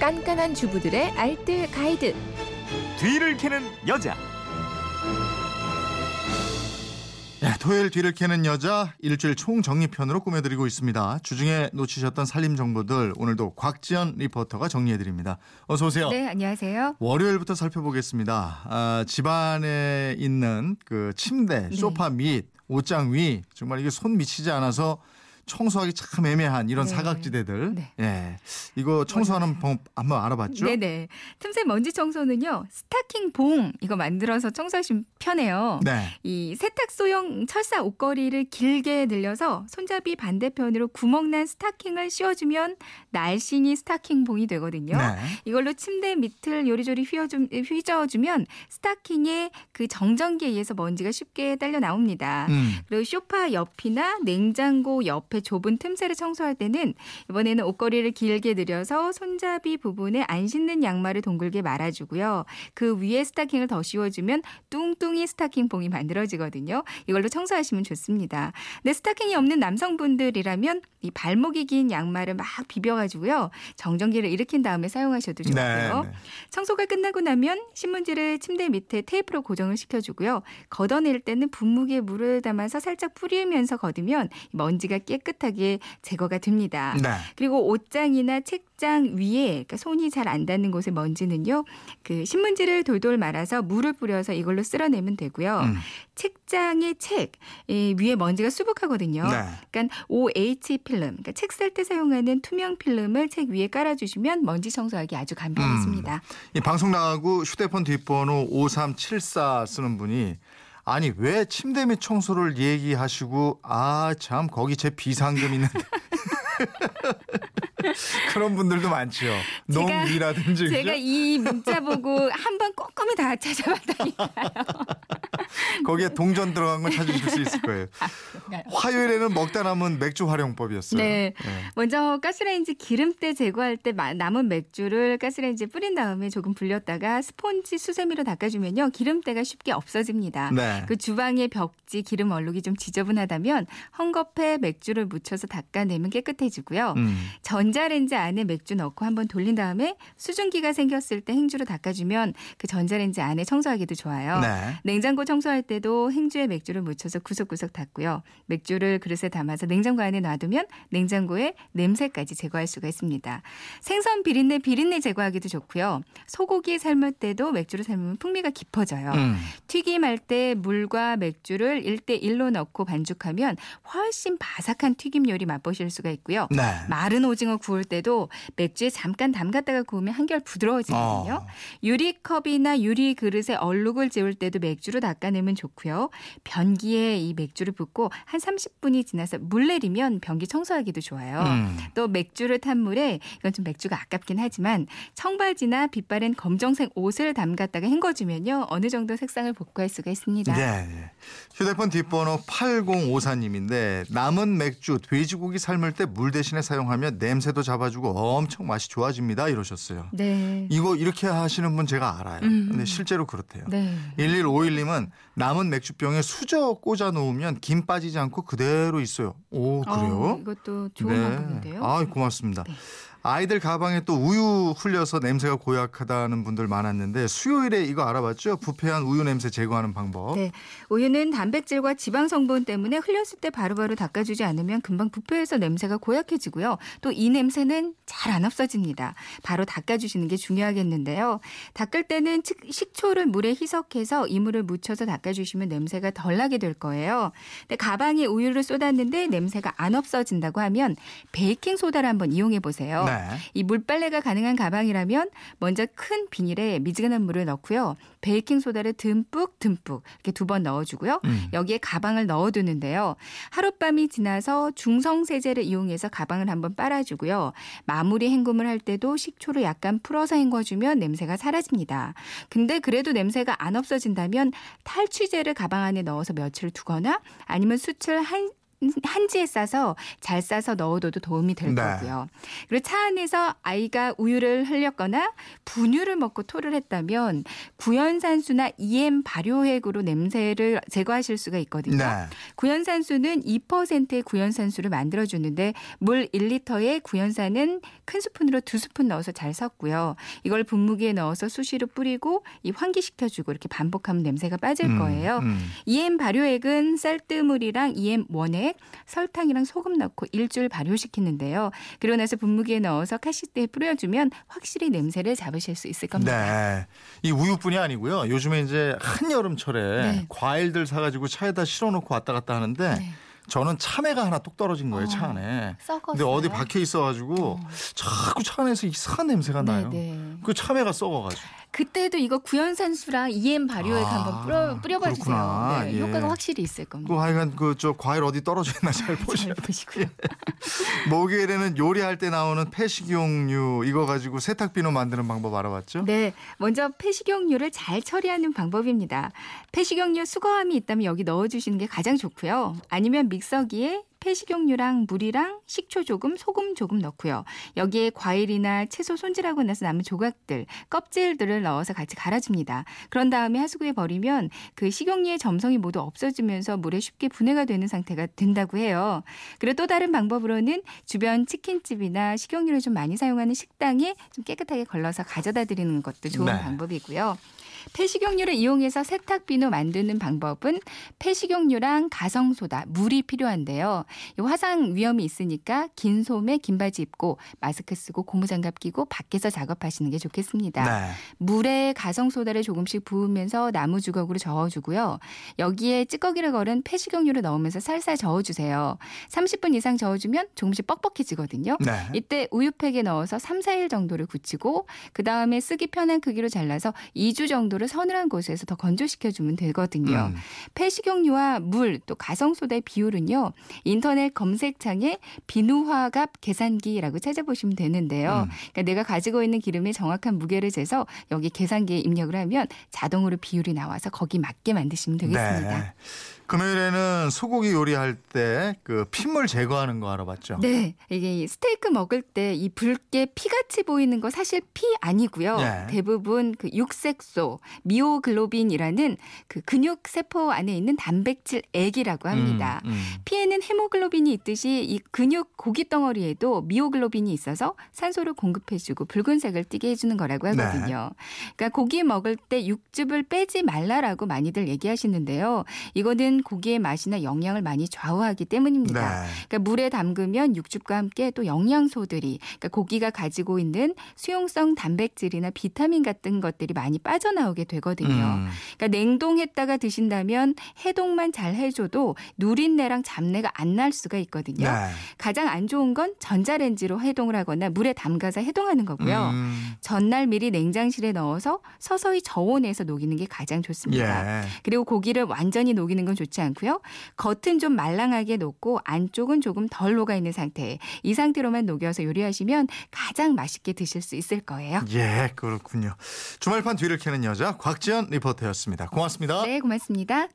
깐깐한 주부들의 알뜰 가이드. 뒤를 캐는 여자. 네, 토요일 뒤를 캐는 여자 일주일 총정리편으로 꾸며드리고 있습니다. 주중에 놓치셨던 살림 정보들 오늘도 곽지연 리포터가 정리해드립니다. 어서 오세요. 네, 안녕하세요. 월요일부터 살펴보겠습니다. 아, 집안에 있는 그 침대, 네. 소파 밑, 옷장 위 정말 이게 손 미치지 않아서 청소하기 참 애매한 이런 네. 사각지대들. 네. 예, 이거 청소하는 방법 한번 알아봤죠? 네네. 틈새 먼지 청소는요, 스타킹 봉 이거 만들어서 청소하시면 편해요. 네. 이 세탁소용 철사 옷걸이를 길게 늘려서 손잡이 반대편으로 구멍난 스타킹을 씌워주면 날씬이 스타킹 봉이 되거든요. 네. 이걸로 침대 밑을 요리조리 휘어주, 휘저어주면 스타킹에 그 정전기에 의해서 먼지가 쉽게 딸려 나옵니다. 음. 그리고 소파 옆이나 냉장고 옆에 좁은 틈새를 청소할 때는 이번에는 옷걸이를 길게 늘여서 손잡이 부분에 안 신는 양말을 동글게 말아주고요. 그 위에 스타킹을 더 씌워주면 뚱뚱이 스타킹 봉이 만들어지거든요. 이걸로 청소하시면 좋습니다. 근데 스타킹이 없는 남성분들이라면 이 발목이 긴 양말을 막 비벼가지고요. 정전기를 일으킨 다음에 사용하셔도 좋고요. 네, 네. 청소가 끝나고 나면 신문지를 침대 밑에 테이프로 고정을 시켜주고요. 걷어낼 때는 분무기에 물을 담아서 살짝 뿌리면서 걷으면 먼지가 깨끗하게 제거가 됩니다. 네. 그리고 옷장이나 책장 위에 그러니까 손이 잘 안 닿는 곳의 먼지는요. 그 신문지를 돌돌 말아서 물을 뿌려서 이걸로 쓸어내면 되고요. 음. 책장의 책이 위에 먼지가 수북하거든요. 네. 그러니까 OH 필름, 그러니까 책쓸때 사용하는 투명 필름을 책 위에 깔아주시면 먼지 청소하기 아주 간편했습니다. 이 방송 나가고 휴대폰 뒷번호 5374 쓰는 분이 아니 왜 침대 및 청소를 얘기하시고 아 참 거기 제 비상금 있는데 그런 분들도 많죠. 제가- 농이라든지 제가 그죠? 이 문자 보고 한 번 꼼꼼히 다 찾아봤다니까요. 거기에 동전 들어간 건 찾으실 수 있을 거예요. 화요일에는 먹다 남은 맥주 활용법이었어요. 네. 먼저 가스레인지 기름때 제거할 때 마- 남은 맥주를 가스레인지에 뿌린 다음에 조금 불렸다가 스폰지 수세미로 닦아주면요 기름때가 쉽게 없어집니다. 네. 그 주방의 벽지 기름 얼룩이 좀 지저분하다면 헝겊에 맥주를 묻혀서 닦아내면 깨끗해지고요. 음. 전자레인지 안에 맥주 넣고 한번 돌린 다음에 수증기가 생겼을 때 행주로 닦아주면 그 전자레인지 안에 청소하기도 좋아요. 네. 냉장고 청소할 때도 행주에 맥주를 묻혀서 구석구석 닦고요. 맥주를 그릇에 담아서 냉장고 안에 놔두면 냉장고에 냄새까지 제거할 수가 있습니다. 생선 비린내 비린내 제거하기도 좋고요. 소고기 삶을 때도 맥주를 삶으면 풍미가 깊어져요. 음. 튀김할 때 물과 맥주를 1대 1로 넣고 반죽하면 훨씬 바삭한 튀김 요리 맛보실 수가 있고요. 네. 마른 오징어 구울 때도 맥주에 잠깐 담갔다가 구우면 한결 부드러워지거든요. 어. 유리컵이나 유리 그릇에 얼룩을 지울 때도 맥주로 닦아내면 좋고 요. 변기에 이 맥주를 붓고 한 30분이 지나서 물 내리면 변기 청소하기도 좋아요. 음. 또 맥주를 탄 물에 이건 좀 맥주가 아깝긴 하지만 청바지나 빛바랜 검정색 옷을 담갔다가 헹궈주면요 어느 정도 색상을 복구할 수가 있습니다. 네. 네. 휴대폰 뒷번호 8054님인데 남은 맥주, 돼지고기 삶을 때 물 대신에 사용하면 냄새도 잡아주고 엄청 맛이 좋아집니다. 이러셨어요. 네. 이거 이렇게 하시는 분 제가 알아요. 음. 근데 실제로 그렇대요. 네. 1151님은 남은 맥주병에 수저 꽂아 놓으면 김 빠지지 않고 그대로 있어요. 오, 그래요? 어, 이것도 좋은 방법인데요. 아, 고맙습니다. 네. 아이들 가방에 또 우유 흘려서 냄새가 고약하다는 분들 많았는데 수요일에 이거 알아봤죠? 부패한 우유 냄새 제거하는 방법. 네. 우유는 단백질과 지방 성분 때문에 흘렸을 때 바로바로 닦아주지 않으면 금방 부패해서 냄새가 고약해지고요. 또 이 냄새는 잘 안 없어집니다. 바로 닦아주시는 게 중요하겠는데요. 닦을 때는 식- 식초를 물에 희석해서 이물을 묻혀서 닦아주시면 냄새가 덜 나게 될 거예요. 근데 가방에 우유를 쏟았는데 냄새가 안 없어진다고 하면 베이킹 소다를 한번 이용해 보세요. 네. 이 물빨래가 가능한 가방이라면 먼저 큰 비닐에 미지근한 물을 넣고요. 베이킹 소다를 듬뿍 듬뿍 이렇게 두 번 넣어주고요. 음. 여기에 가방을 넣어두는데요. 하룻밤이 지나서 중성 세제를 이용해서 가방을 한번 빨아주고요. 마무리 헹굼을 할 때도 식초를 약간 풀어서 헹궈주면 냄새가 사라집니다. 근데 그래도 냄새가 안 없어진다면 탈취제를 가방 안에 넣어서 며칠 두거나 아니면 수칠 한 한지에 싸서 잘 싸서 넣어둬도 도움이 될 네. 거고요. 그리고 차 안에서 아이가 우유를 흘렸거나 분유를 먹고 토를 했다면 구연산수나 EM 발효액으로 냄새를 제거하실 수가 있거든요. 네. 구연산수는 2%의 구연산수를 만들어주는데 물 1리터에 구연산은 큰 스푼으로 두 스푼 넣어서 잘 섞고요. 이걸 분무기에 넣어서 수시로 뿌리고 이 환기시켜주고 이렇게 반복하면 냄새가 빠질 음, 거예요. 음. EM 발효액은 쌀뜨물이랑 EM 원액, 설탕이랑 소금 넣고 일주일 발효시키는데요. 그러고 나서 분무기에 넣어서 카시트에 뿌려주면 확실히 냄새를 잡으실 수 있을 겁니다. 네. 이 우유뿐이 아니고요. 요즘에 이제 한여름철에 네. 과일들 사가지고 차에다 실어놓고 왔다 갔다 하는데 네. 저는 참외가 하나 뚝 떨어진 거예요, 어, 차 안에. 썩었어요. 근데 어디 박혀 있어가지고 자꾸 차 안에서 이상한 냄새가 네, 나요. 네. 그 참외가 썩어가지고. 그때도 이거 구연산수랑 EM 발효액 아, 한번 뿌려, 뿌려봐 주세요. 그렇구나. 네, 예. 효과가 확실히 있을 그 겁니다. 하여간 그 저 과일 어디 떨어져 있나 잘 보셔야 잘 보시고요. 목요일에는 요리할 때 나오는 폐식용유 이거 가지고 세탁비누 만드는 방법 알아봤죠? 네, 먼저 폐식용유를 잘 처리하는 방법입니다. 폐식용유 수거함이 있다면 여기 넣어주시는 게 가장 좋고요. 아니면 믹서기에 폐식용유랑 물이랑 식초 조금, 소금 조금 넣고요. 여기에 과일이나 채소 손질하고 나서 남은 조각들, 껍질들을 넣어서 같이 갈아줍니다. 그런 다음에 하수구에 버리면 그 식용유의 점성이 모두 없어지면서 물에 쉽게 분해가 되는 상태가 된다고 해요. 그리고 또 다른 방법으로는 주변 치킨집이나 식용유를 좀 많이 사용하는 식당에 좀 깨끗하게 걸러서 가져다 드리는 것도 좋은 네. 방법이고요. 폐식용유를 이용해서 세탁비누 만드는 방법은 폐식용유랑 가성소다, 물이 필요한데요. 이 화상 위험이 있으니까 긴 소매, 긴 바지 입고 마스크 쓰고 고무장갑 끼고 밖에서 작업하시는 게 좋겠습니다. 네. 물에 가성 소다를 조금씩 부으면서 나무 주걱으로 저어주고요. 여기에 찌꺼기를 걸은 폐식용유를 넣으면서 살살 저어주세요. 30분 이상 저어주면 조금씩 뻑뻑해지거든요. 네. 이때 우유팩에 넣어서 3, 4일 정도를 굳히고 그 다음에 쓰기 편한 크기로 잘라서 2주 정도를 서늘한 곳에서 더 건조시켜주면 되거든요. 음. 폐식용유와 물 또 가성 소다의 비율은요. 인터넷 검색창에 비누화갑 계산기라고 찾아보시면 되는데요. 음. 그러니까 내가 가지고 있는 기름의 정확한 무게를 재서 여기 계산기에 입력을 하면 자동으로 비율이 나와서 거기 맞게 만드시면 되겠습니다. 네. 금요일에는 소고기 요리할 때 그 핏물 제거하는 거 알아봤죠? 네, 이게 스테이크 먹을 때 이 붉게 피같이 보이는 거 사실 피 아니고요. 네. 대부분 그 육색소, 미오글로빈이라는 그 근육 세포 안에 있는 단백질 액이라고 합니다. 음, 음. 피에는 헤모글로빈이 있듯이 이 근육 고기 덩어리에도 미오글로빈이 있어서 산소를 공급해주고 붉은색을 띠게 해주는 거라고 네. 하거든요. 그러니까 고기 먹을 때 육즙을 빼지 말라라고 많이들 얘기하시는데요. 이거는 고기의 맛이나 영양을 많이 좌우하기 때문입니다. 네. 그러니까 물에 담그면 육즙과 함께 또 영양소들이 그러니까 고기가 가지고 있는 수용성 단백질이나 비타민 같은 것들이 많이 빠져나오게 되거든요. 음. 그러니까 냉동했다가 드신다면 해동만 잘 해줘도 누린내랑 잡내가 안날 수가 있거든요. 네. 가장 안 좋은 건 전자레인지로 해동을 하거나 물에 담가서 해동하는 거고요. 음. 전날 미리 냉장실에 넣어서 서서히 저온에서 녹이는 게 가장 좋습니다. 예. 그리고 고기를 완전히 녹이는 건 좋지 않고요. 겉은 좀 말랑하게 녹고 안쪽은 조금 덜 녹아 있는 상태. 이 상태로만 녹여서 요리하시면 가장 맛있게 드실 수 있을 거예요. 예, 그렇군요. 주말판 뒤를 캐는 여자 곽지연 리포터였습니다. 고맙습니다. 네, 고맙습니다.